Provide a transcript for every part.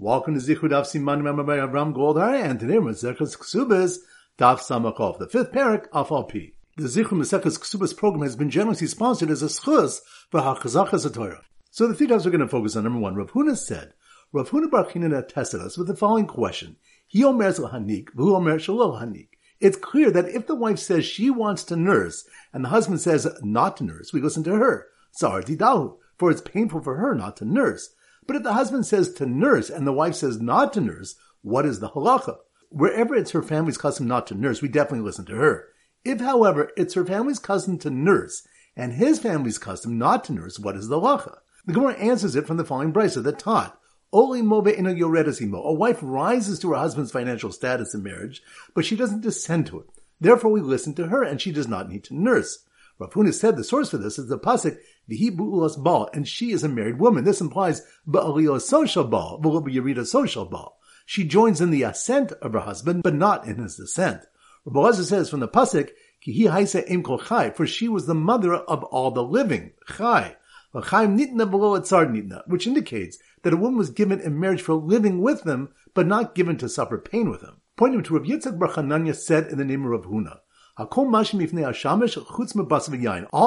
Welcome to Zichud Daf Siman remembered by Avram Goldar, and today Zechus Ksubas Daf Samakov, the fifth parak of Alpi. The Zichud Mesechus Ksubas program has been generously sponsored as a schus for Hachazachas Torah. So the three times we're going to focus on number one. Rav Huna said, Rav Huna Bar Chinan tested us with the following question: He omer hanik, v'hu omer shalol hanik. It's clear that if the wife says she wants to nurse and the husband says not to nurse, we listen to her. Sar didahu, for it's painful for her not to nurse. But if the husband says to nurse and the wife says not to nurse, what is the halacha? Wherever it's her family's custom not to nurse, we definitely listen to her. If, however, it's her family's custom to nurse and his family's custom not to nurse, what is the halacha? The Gemara answers it from the following brisa that taught, Oli mobe ino yoredasimo. A wife rises to her husband's financial status in marriage, but she doesn't descend to it. Therefore, we listen to her, and she does not need to nurse. Rav Huna said the source for this is the pasuk V'hi bu'ulas bal, and she is a married woman. This implies ba'aliyah social bal, yerida social bal. She joins in the ascent of her husband, but not in his descent. Rabbi says from the pasuk Ki hi im kol chai, for she was the mother of all the living. Chai. The chhaim nitna belotzarnitna, which indicates that a woman was given in marriage for living with them, but not given to suffer pain with them. Pointing to Rav Yitzchak Bar said in the name of Rav Huna, all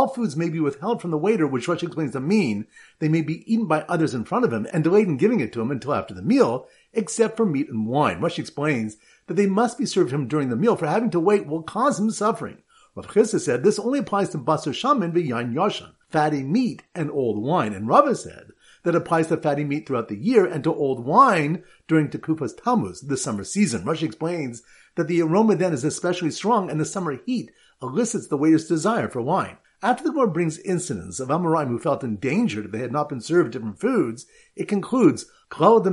foods may be withheld from the waiter, which Rashi explains to mean they may be eaten by others in front of him and delayed in giving it to him until after the meal, except for meat and wine. Rashi explains that they must be served him during the meal, for having to wait will cause him suffering. Rav Chisda said this only applies to basar shaman v'yain yashan, fatty meat and old wine. And Rava said that applies to fatty meat throughout the year and to old wine during Tekufas Tammuz, the summer season. Rashi explains that the aroma then is especially strong and the summer heat elicits the waiter's desire for wine. After the Gemara brings incidents of Amoraim who felt endangered if they had not been served different foods, it concludes, The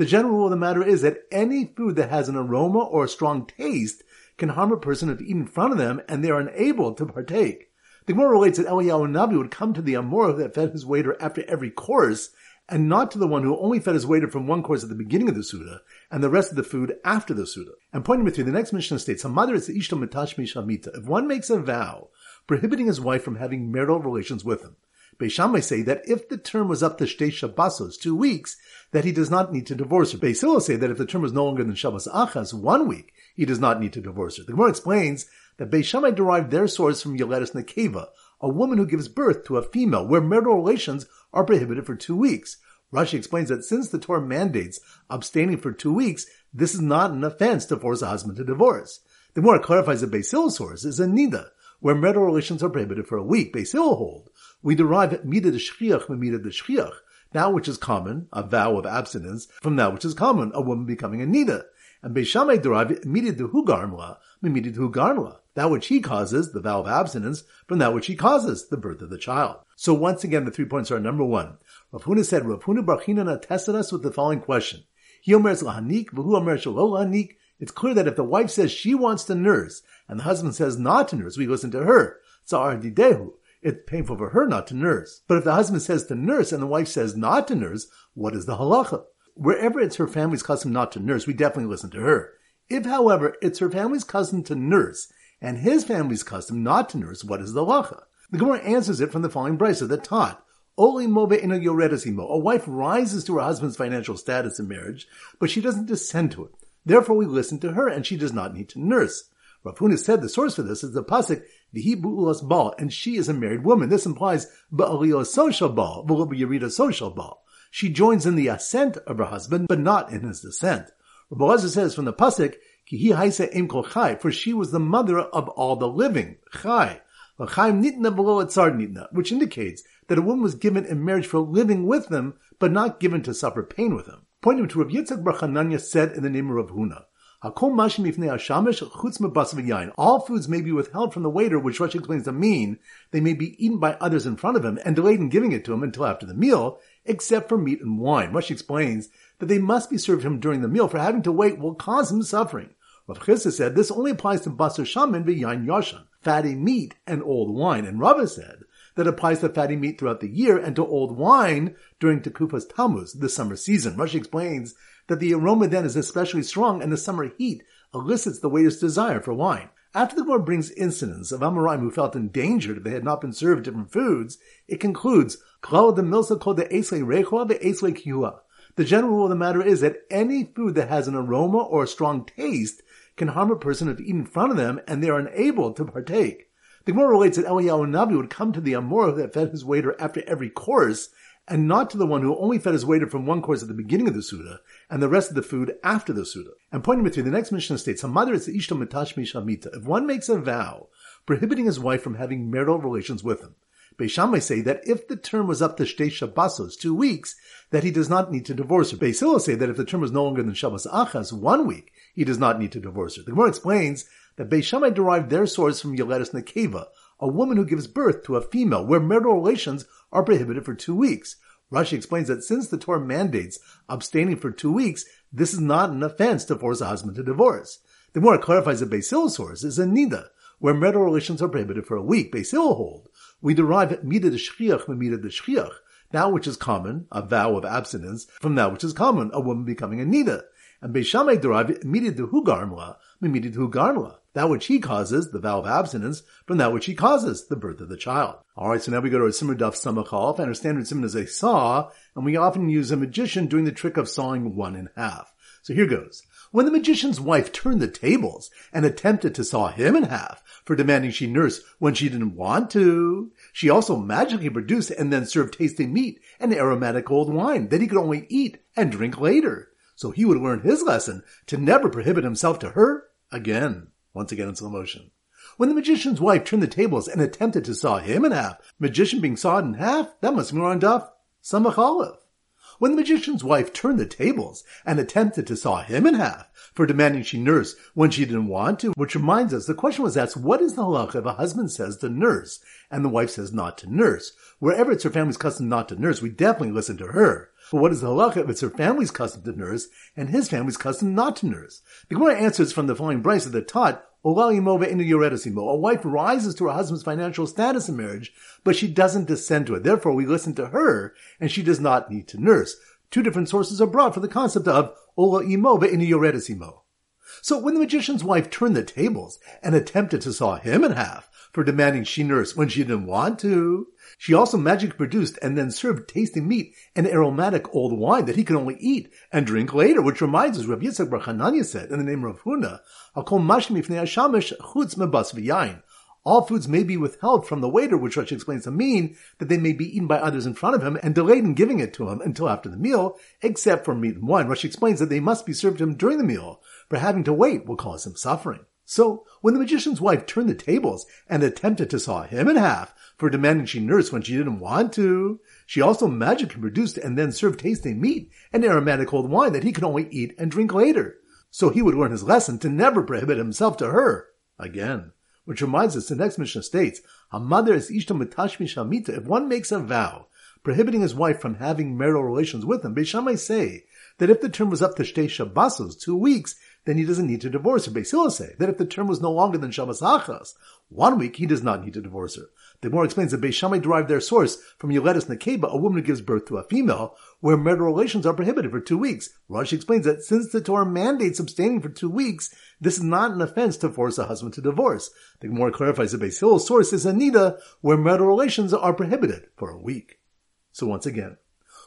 general rule of the matter is that any food that has an aroma or a strong taste can harm a person if eaten in front of them and they are unable to partake. The Gemara relates that Eliyahu Nabi would come to the Amor that fed his waiter after every course and not to the one who only fed his waiter from one course at the beginning of the Suda and the rest of the food after the Suda. And point number three, the next Mishnah states, mother is Ishto Mitashmi Shamita. If one makes a vow prohibiting his wife from having marital relations with him, Beis Shammai say that if the term was up to Shtei Shabbosos, two weeks, that he does not need to divorce her. Beis Hillel say that if the term was no longer than Shabbos Achaz, one week, he does not need to divorce her. The Gemara explains that Beis Shammai derived their source from Yoletus Nekeva, a woman who gives birth to a female, where marital relations are prohibited for two weeks. Rashi explains that since the Torah mandates abstaining for two weeks, this is not an offense to force a husband to divorce. The more it clarifies that Beis source is a nida, where marital relations are prohibited for a week. Beis Hillel hold, we derive mida de shchiach mida de shchiach, that which is common, a vow of abstinence, from that which is common, a woman becoming a nida. And Beis Shammai derive mida de hugarmla, mida de hugarmla, that which he causes, the vow of abstinence, from that which he causes, the birth of the child. So once again, the three points are number one, Rav Huna said, Rav Huna Bar tested us with the following question. V'hu. It's clear that if the wife says she wants to nurse, and the husband says not to nurse, we listen to her. It's painful for her not to nurse. But if the husband says to nurse and the wife says not to nurse, what is the halacha? Wherever it's her family's custom not to nurse, we definitely listen to her. If, however, it's her family's custom to nurse and his family's custom not to nurse, what is the halacha? The Gemara answers it from the following brisa that taught, Oli mobe ino yoredasimo. A wife rises to her husband's financial status in marriage, but she doesn't descend to it. Therefore, we listen to her, and she does not need to nurse. Rav Huna said the source for this is the pasuk V'hi bu'ulas bal, and she is a married woman. This implies ba'aliyah social bal, yerida social bal. She joins in the ascent of her husband, but not in his descent. Rabbi says from the pasuk For she was the mother of all the living. Chai. Which indicates that a woman was given in marriage for living with them, but not given to suffer pain with them. Pointing to Rav Yitzchak Bar Chananya said in the name of Rav Huna, all foods may be withheld from the waiter, which Rashi explains to mean they may be eaten by others in front of him and delayed in giving it to him until after the meal, except for meat and wine. Rashi explains that they must be served him during the meal, for having to wait will cause him suffering. Rav Chisda said this only applies to basar shaman v'yain yashan, fatty meat and old wine. And Rava said that applies to fatty meat throughout the year and to old wine during Tekufas Tammuz, the summer season. Rashi explains that the aroma then is especially strong and the summer heat elicits the waiter's desire for wine. After the Gemara brings incidents of Amoraim who felt endangered if they had not been served different foods, it concludes, the milsa called the rechoa the kiua. The general rule of the matter is that any food that has an aroma or a strong taste can harm a person if eaten in front of them and they are unable to partake. The Gemara relates that Eliyahu Nabi would come to the Amor that fed his waiter after every course, and not to the one who only fed his waiter from one course at the beginning of the Suda, and the rest of the food after the Suda. And point number three, the next Mishnah states, Hamadar is Ishto Mitashmi Shamita. If one makes a vow prohibiting his wife from having marital relations with him, Beis Shammai say that if the term was up to Shtei Shabbosos, two weeks, that he does not need to divorce her. Beis say that if the term was no longer than Shabbos Achas, one week, he does not need to divorce her. The Gemara explains that Beis Shammai derived their source from Yoletus Nekeva, a woman who gives birth to a female, where marital relations are prohibited for two weeks. Rashi explains that since the Torah mandates abstaining for two weeks, this is not an offense to force a husband to divorce. The Gemara clarifies that Beis source is a Nida, where marital relations are prohibited for a week. Beis Hillel hold we derive mida de shchiach mida de shchiach, that which is common, a vow of abstinence, from that which is common, a woman becoming a nida. And Beis Shammai derive mida de hugarmla, mida de hugarmla, that which he causes, the vow of abstinence, from that which he causes, the birth of the child. Alright, so now we go to our Simmer Daf Samachalf, and our standard Simmer is a saw, and we often use a magician doing the trick of sawing one in half. So here goes. When the magician's wife turned the tables and attempted to saw him in half, for demanding she nurse when she didn't want to. She also magically produced and then served tasting meat and aromatic old wine that he could only eat and drink later. So he would learn his lesson to never prohibit himself to her again. Once again in slow motion. When the magician's wife turned the tables and attempted to saw him in half, magician being sawed in half, that must be on Daf Samach when the magician's wife turned the tables and attempted to saw him in half for demanding she nurse when she didn't want to, which reminds us the question was asked, what is the halacha if a husband says to nurse and the wife says not to nurse? Wherever it's her family's custom not to nurse, we definitely listen to her. But what is the halacha if it's her family's custom to nurse and his family's custom not to nurse? The Gemara answers from the following brisa that taught a wife rises to her husband's financial status in marriage, but she doesn't descend to it. Therefore, we listen to her, and she does not need to nurse. Two different sources are brought for the concept of ola imo imo. So when the magician's wife turned the tables and attempted to saw him in half for demanding she nurse when she didn't want to, she also magically produced and then served tasting meat and aromatic old wine that he could only eat and drink later, which reminds us, Rabbi Yitzchak Bar said in the name of Huna. All foods may be withheld from the waiter, which Rashi explains to mean that they may be eaten by others in front of him and delayed in giving it to him until after the meal, except for meat and wine. Rashi explains that they must be served to him during the meal, for having to wait will cause him suffering. So, when the magician's wife turned the tables and attempted to saw him in half for demanding she nurse when she didn't want to, she also magically produced and then served tasting meat and aromatic old wine that he could only eat and drink later. So he would learn his lesson to never prohibit himself to her again. Which reminds us, the next Mishnah states, a mother is ishto mitashmi shamita. If one makes a vow prohibiting his wife from having marital relations with him, Beis Shammai say that if the term was up to shtei shabbosos, two weeks, then he doesn't need to divorce her. Hillel say that if the term was no longer than Shabbos one week, he does not need to divorce her. The more explains that Beis Shammai derived their source from Yoletus Nekeba, a woman who gives birth to a female, where marital relations are prohibited for two weeks. Rashi explains that since the Torah mandates abstaining for two weeks, this is not an offense to force a husband to divorce. The Gemara clarifies that Beis source is Anita, where marital relations are prohibited for a week. So once again,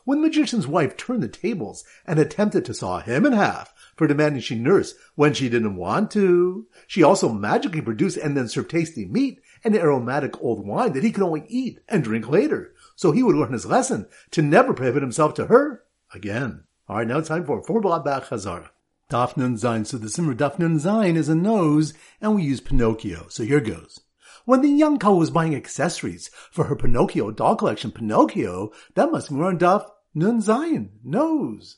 when the magician's wife turned the tables and attempted to saw him in half, for demanding she nurse when she didn't want to. She also magically produced and then served tasty meat and aromatic old wine that he could only eat and drink later. So he would learn his lesson to never prohibit himself to her again. All right, now it's time for four blot back Chazara. Dafnun Zayin. So the Simmer Dafnun Zayin is a nose, and we use Pinocchio. So here goes. When the young couple was buying accessories for her Pinocchio doll collection, Pinocchio, that must be on Daf Nun Zayin, nose.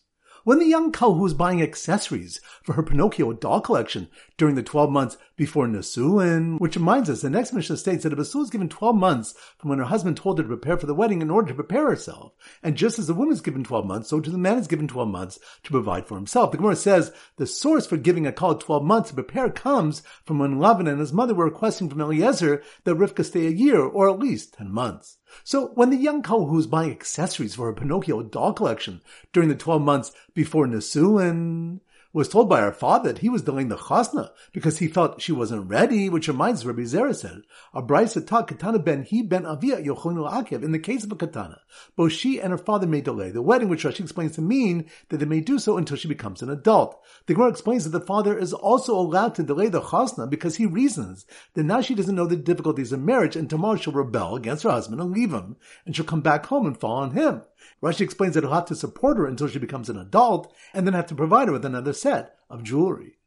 When the young cow who was buying accessories for her Pinocchio doll collection during the 12 months before Nisuin, which reminds us, the next Mishnah states that a Basul is given 12 months from when her husband told her to prepare for the wedding in order to prepare herself. And just as the woman is given 12 months, so to the man is given 12 months to provide for himself. The Gemara says the source for giving a call 12 months to prepare comes from when Lavan and his mother were requesting from Eliezer that Rivka stay a year or at least 10 months. So when the young couple who's buying accessories for her Pinocchio doll collection during the 12 months before Nisuin, was told by her father that he was delaying the chasna because he felt she wasn't ready, which reminds Rabbi Zera said, a brisa taught katana ben he ben avia yochonu akev. In the case of a katana, both she and her father may delay the wedding, which Rashi explains to mean that they may do so until she becomes an adult. The Gemara explains that the father is also allowed to delay the chasna because he reasons that now she doesn't know the difficulties of marriage and tomorrow she'll rebel against her husband and leave him, and she'll come back home and fall on him. Rashi explains that he'll have to support her until she becomes an adult and then have to provide her with another set of jewelry.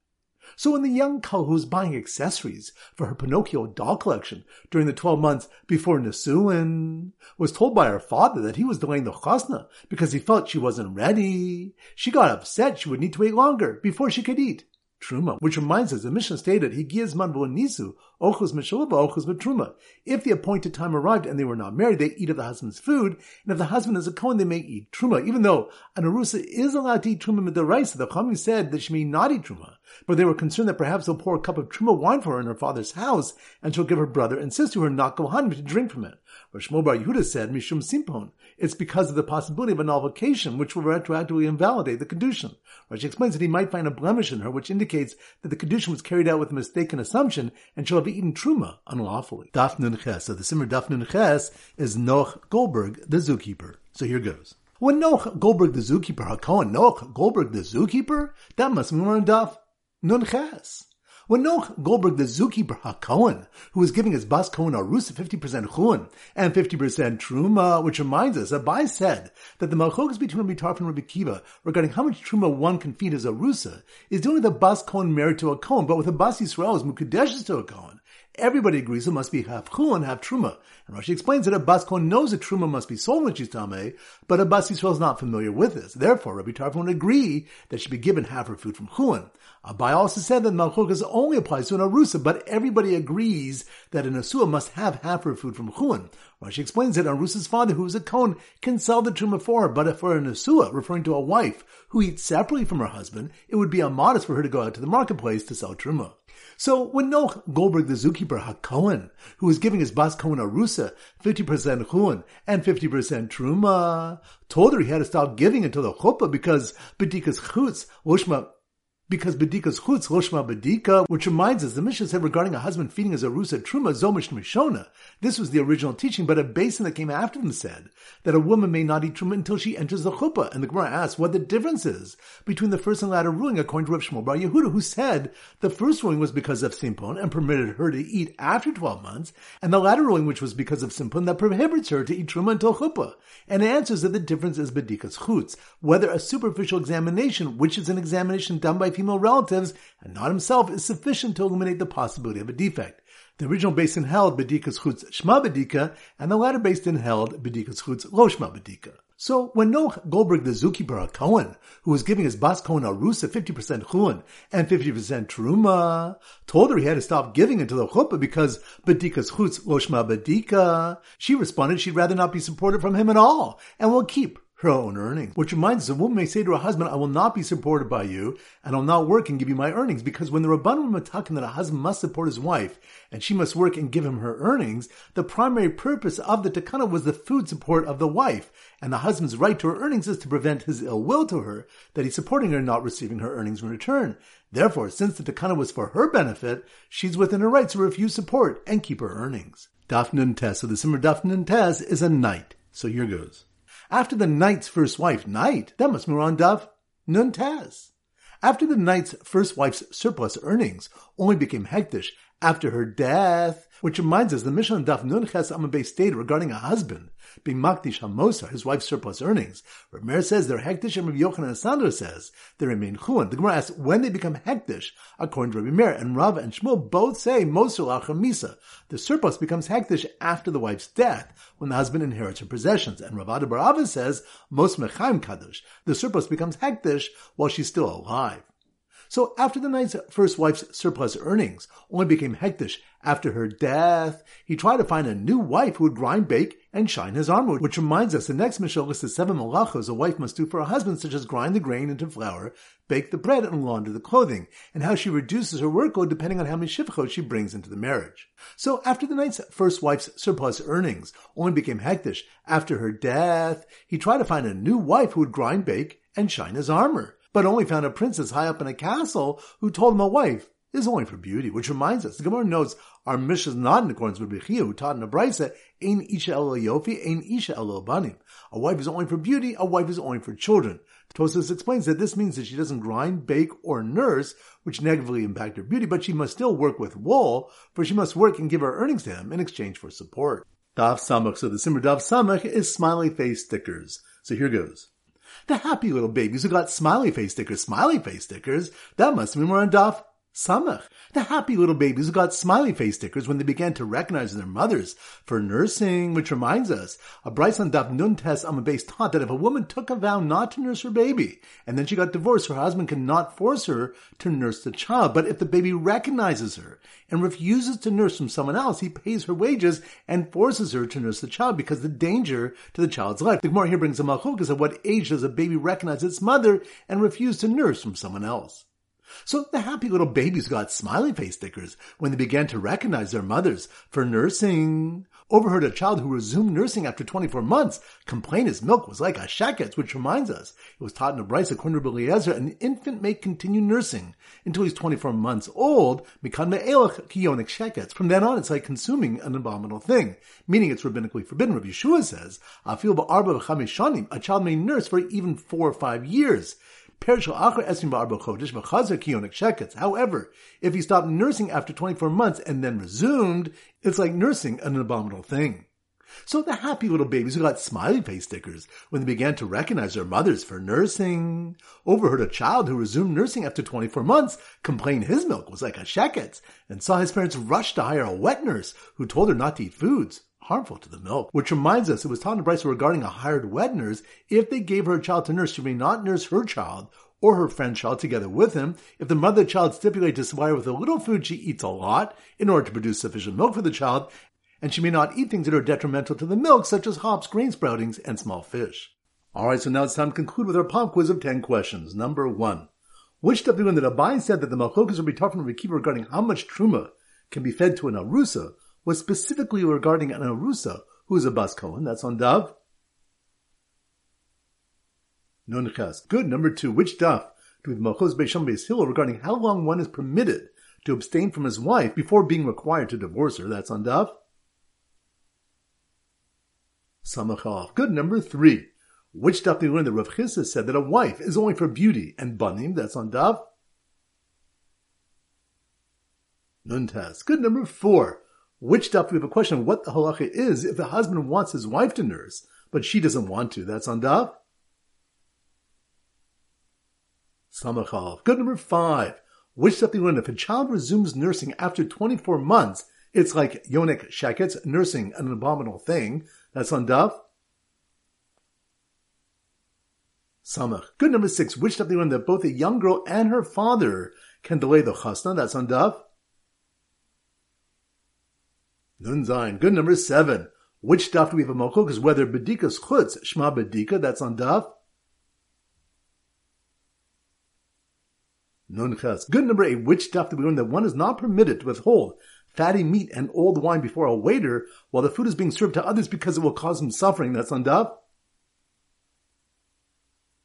So when the young couple who was buying accessories for her Pinocchio doll collection during the 12 months before Nisuin was told by her father that he was delaying the chasna because he felt she wasn't ready, she got upset she would need to wait longer before she could eat truma, which reminds us the Mishnah stated, "Higiyazman nisu ochus meshalaba ochus truma." If the appointed time arrived and they were not married, they eat of the husband's food, and if the husband is a kohen, they may eat truma. Even though an arusa is allowed to eat truma rice, the Chachamim said that she may not eat truma, but they were concerned that perhaps they'll pour a cup of truma wine for her in her father's house, and she'll give her brother and sister who are not kohanim to drink from it. But Shmuel Bar Yehuda said, Mishum Simpon, it's because of the possibility of a nullification, which will retroactively invalidate the Kedushin. Rashi explains that he might find a blemish in her, which indicates that the Kedushin was carried out with a mistaken assumption, and she'll have eaten Truma unlawfully. Daf Ches. So the Simmer Daf Ches is Noach Goldberg, the zookeeper. So here goes. When Noach Goldberg, the zookeeper, HaKohen, Noach Goldberg, the zookeeper, that must mean we're on Daf Ches. When Noach Goldberg, the zookeeper HaKohen, who was giving his bas Cohen Arusa 50% chun and 50% truma, which reminds us, Abai said that the malchokas between Rabbi Tarfon and Rabbi Akiva regarding how much truma one can feed as Arusa is doing a bas Cohen married to a Cohen, but with a bas Yisrael as Mukadeshes to a Cohen. Everybody agrees it must be half chun, half truma. And Rashi explains that a bas Cohen knows that truma must be sold when she's tameh, but a bas Yisrael is not familiar with this. Therefore, Rabbi Tarfon would agree that she be given half her food from chun. Abai also said that Malchukas only applies to an Arusa, but everybody agrees that an Asua must have half her food from Chun. Rashi explains that an Arusa's father, who is a Kohen, can sell the Truma for her, but for an Asua, referring to a wife who eats separately from her husband, it would be immodest for her to go out to the marketplace to sell Truma. So when Noach Goldberg, the zookeeper HaKohen, who was giving his bas Kohen Arusa 50% Chun and 50% Truma, told her he had to stop giving until the Chuppah because Bedikas Chutz, Loshma because Bedika's chutz loshma bedika, which reminds us the Mishnah said regarding a husband feeding his arusa truma zomish mishona. This was the original teaching, but a basin that came after them said that a woman may not eat truma until she enters the chuppah. And the Gemara asks what the difference is between the first and latter ruling according to Rav Shmuel Bar Yehuda, who said the first ruling was because of simpon and permitted her to eat after twelve months, and the latter ruling which was because of simpon that prohibits her to eat truma until chuppah. And answers that the difference is bedika's chutz, whether a superficial examination, which is an examination done by female relatives and not himself is sufficient to eliminate the possibility of a defect. The original basin held Bedikas Chutz Shma Bedika, and the latter basin held Bedikas Chutz Lo Shma Bedika. So when Noach Goldberg, the zookeeper Cohen, who was giving his bas Cohen Arusa 50% chun and 50% truma, told her he had to stop giving until the chuppah because Bedikas Chutz Loshma Bedika, she responded she'd rather not be supported from him at all and will keep her own earnings. Which reminds us, a woman may say to her husband, I will not be supported by you, and I'll not work and give you my earnings. Because when the Rabbanim were talking that a husband must support his wife, and she must work and give him her earnings, the primary purpose of the takana was the food support of the wife, and the husband's right to her earnings is to prevent his ill will to her, that he's supporting her and not receiving her earnings in return. Therefore, since the takana was for her benefit, she's within her rights to refuse support and keep her earnings. Dafnun Tes. So the Simmer Dafnun Tes is a night. So here goes. After the knight's first wife, Knight, that must be on Dav Nun Taz. After the knight's first wife's surplus earnings only became hektish after her death, which reminds us the Mishnah Daf Nun Ches Amabay stated regarding a husband being Makdish Hamosa, his wife's surplus earnings. Rabbi Meir says they're Hektish, and Rabbi Yochanan HaSandlar says they remain Chuan. The Gemara asks when they become Hektish, according to Rabbi Meir, and Rava and Shmuel both say Mosul Achamisa. The surplus becomes Hektish after the wife's death, when the husband inherits her possessions. And Rav Adda bar Ahava says Mos Mechaim Kadosh. The surplus becomes Hektish while she's still alive. So after the knight's first wife's surplus earnings only became hektish after her death, he tried to find a new wife who would grind, bake, and shine his armor. Which reminds us, the next Mishnah lists the seven malachos a wife must do for a husband, such as grind the grain into flour, bake the bread, and launder the clothing, and how she reduces her workload depending on how many shivchot she brings into the marriage. So after the knight's first wife's surplus earnings only became hektish after her death, he tried to find a new wife who would grind, bake, and shine his armor. But only found a princess high up in a castle who told him a wife is only for beauty, which reminds us, the Gemara notes our Mishnah is not in accordance with Bechia, who taught in the Brisa, Ein Isha El Yofi, Ein Isha El Banim. A wife is only for beauty, a wife is only for children. Tosfos explains that this means that she doesn't grind, bake, or nurse, which negatively impact her beauty, but she must still work with wool, for she must work and give her earnings to him in exchange for support. Daf Samach, so the Simmer Daf Samach is smiley face stickers. So here goes. The happy little babies who got smiley face stickers, smiley face stickers, that must be more on Daf Samach, the happy little babies who got smiley face stickers when they began to recognize their mothers for nursing, which reminds us, a Bryson Daf Nun test on the base taught that if a woman took a vow not to nurse her baby, and then she got divorced, her husband cannot force her to nurse the child. But if the baby recognizes her and refuses to nurse from someone else, he pays her wages and forces her to nurse the child because the danger to the child's life. The Gemara here brings a malchukas at what age does a baby recognize its mother and refuse to nurse from someone else? So the happy little babies got smiley face stickers when they began to recognize their mothers for nursing. Overheard a child who resumed nursing after 24 months complain his milk was like a shaket's, which reminds us it was taught in a Bryce according to Eliezer, an infant may continue nursing until he's 24 months old, mikan me'elach kiyonik shaket's. From then on, it's like consuming an abominable thing, meaning it's rabbinically forbidden. Rabbi Yehoshua says, a child may nurse for even four or five years. However, if he stopped nursing after 24 months and then resumed, it's like nursing an abominable thing. So the happy little babies who got smiley face stickers when they began to recognize their mothers for nursing, overheard a child who resumed nursing after 24 months complain his milk was like a sheket's, and saw his parents rush to hire a wet nurse who told her not to eat foods harmful to the milk. Which reminds us, it was taught in Bryce regarding a hired wet nurse, if they gave her a child to nurse, she may not nurse her child or her friend's child together with him. If the mother child stipulate to supply her with a little food, she eats a lot in order to produce sufficient milk for the child, and she may not eat things that are detrimental to the milk, such as hops, grain sproutings, and small fish. Alright, so now it's time to conclude with our pop quiz of 10 questions. Number 1. Which stuff the Abai said that the Malchokas would be talking to Rekiva regarding how much Truma can be fed to an Arusa was specifically regarding an Arusa who is a Bas Kohen. That's on Dav. Nunchas. Good. Number two. Which Daf do with Malchus Beisham Beis regarding how long one is permitted to abstain from his wife before being required to divorce her? That's on Dav. Samachov. Good. Number three. Which Daf do we learn that Rav Chisda said that a wife is only for beauty and banim? That's on Dav. Nuntas. Good. Number four. Which daf we have a question of what the halacha is if the husband wants his wife to nurse, but she doesn't want to. That's on daf. Samachal. Good number five. Which daf we learn if a child resumes nursing after 24 months, it's like yonik shakets, nursing an abominable thing. That's on daf. Samach. Good number six. Which daf we learn that both a young girl and her father can delay the chasna. That's on daf. Nun Zayin. Good number seven. Which daf do we have a mochok is whether bedika's chutz, shma bedika, that's on daf. Nun ches. Good number eight. Which daf do we learn that one is not permitted to withhold fatty meat and old wine before a waiter while the food is being served to others because it will cause him suffering. That's on daf.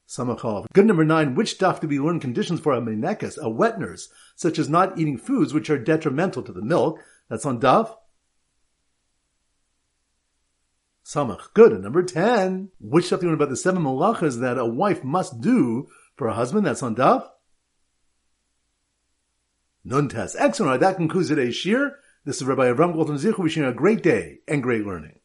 Samachov. Good number nine. Which daf do we learn conditions for a menekes, a wet nurse, such as not eating foods which are detrimental to the milk? That's on daf. Samach. Good. And number 10. Which stuff do you know about the seven malachas that a wife must do for a husband? That's on Daf. Nuntas. Excellent. That concludes today's shir. This is Rabbi Avram Goldman Zichu wishing you a great day and great learning.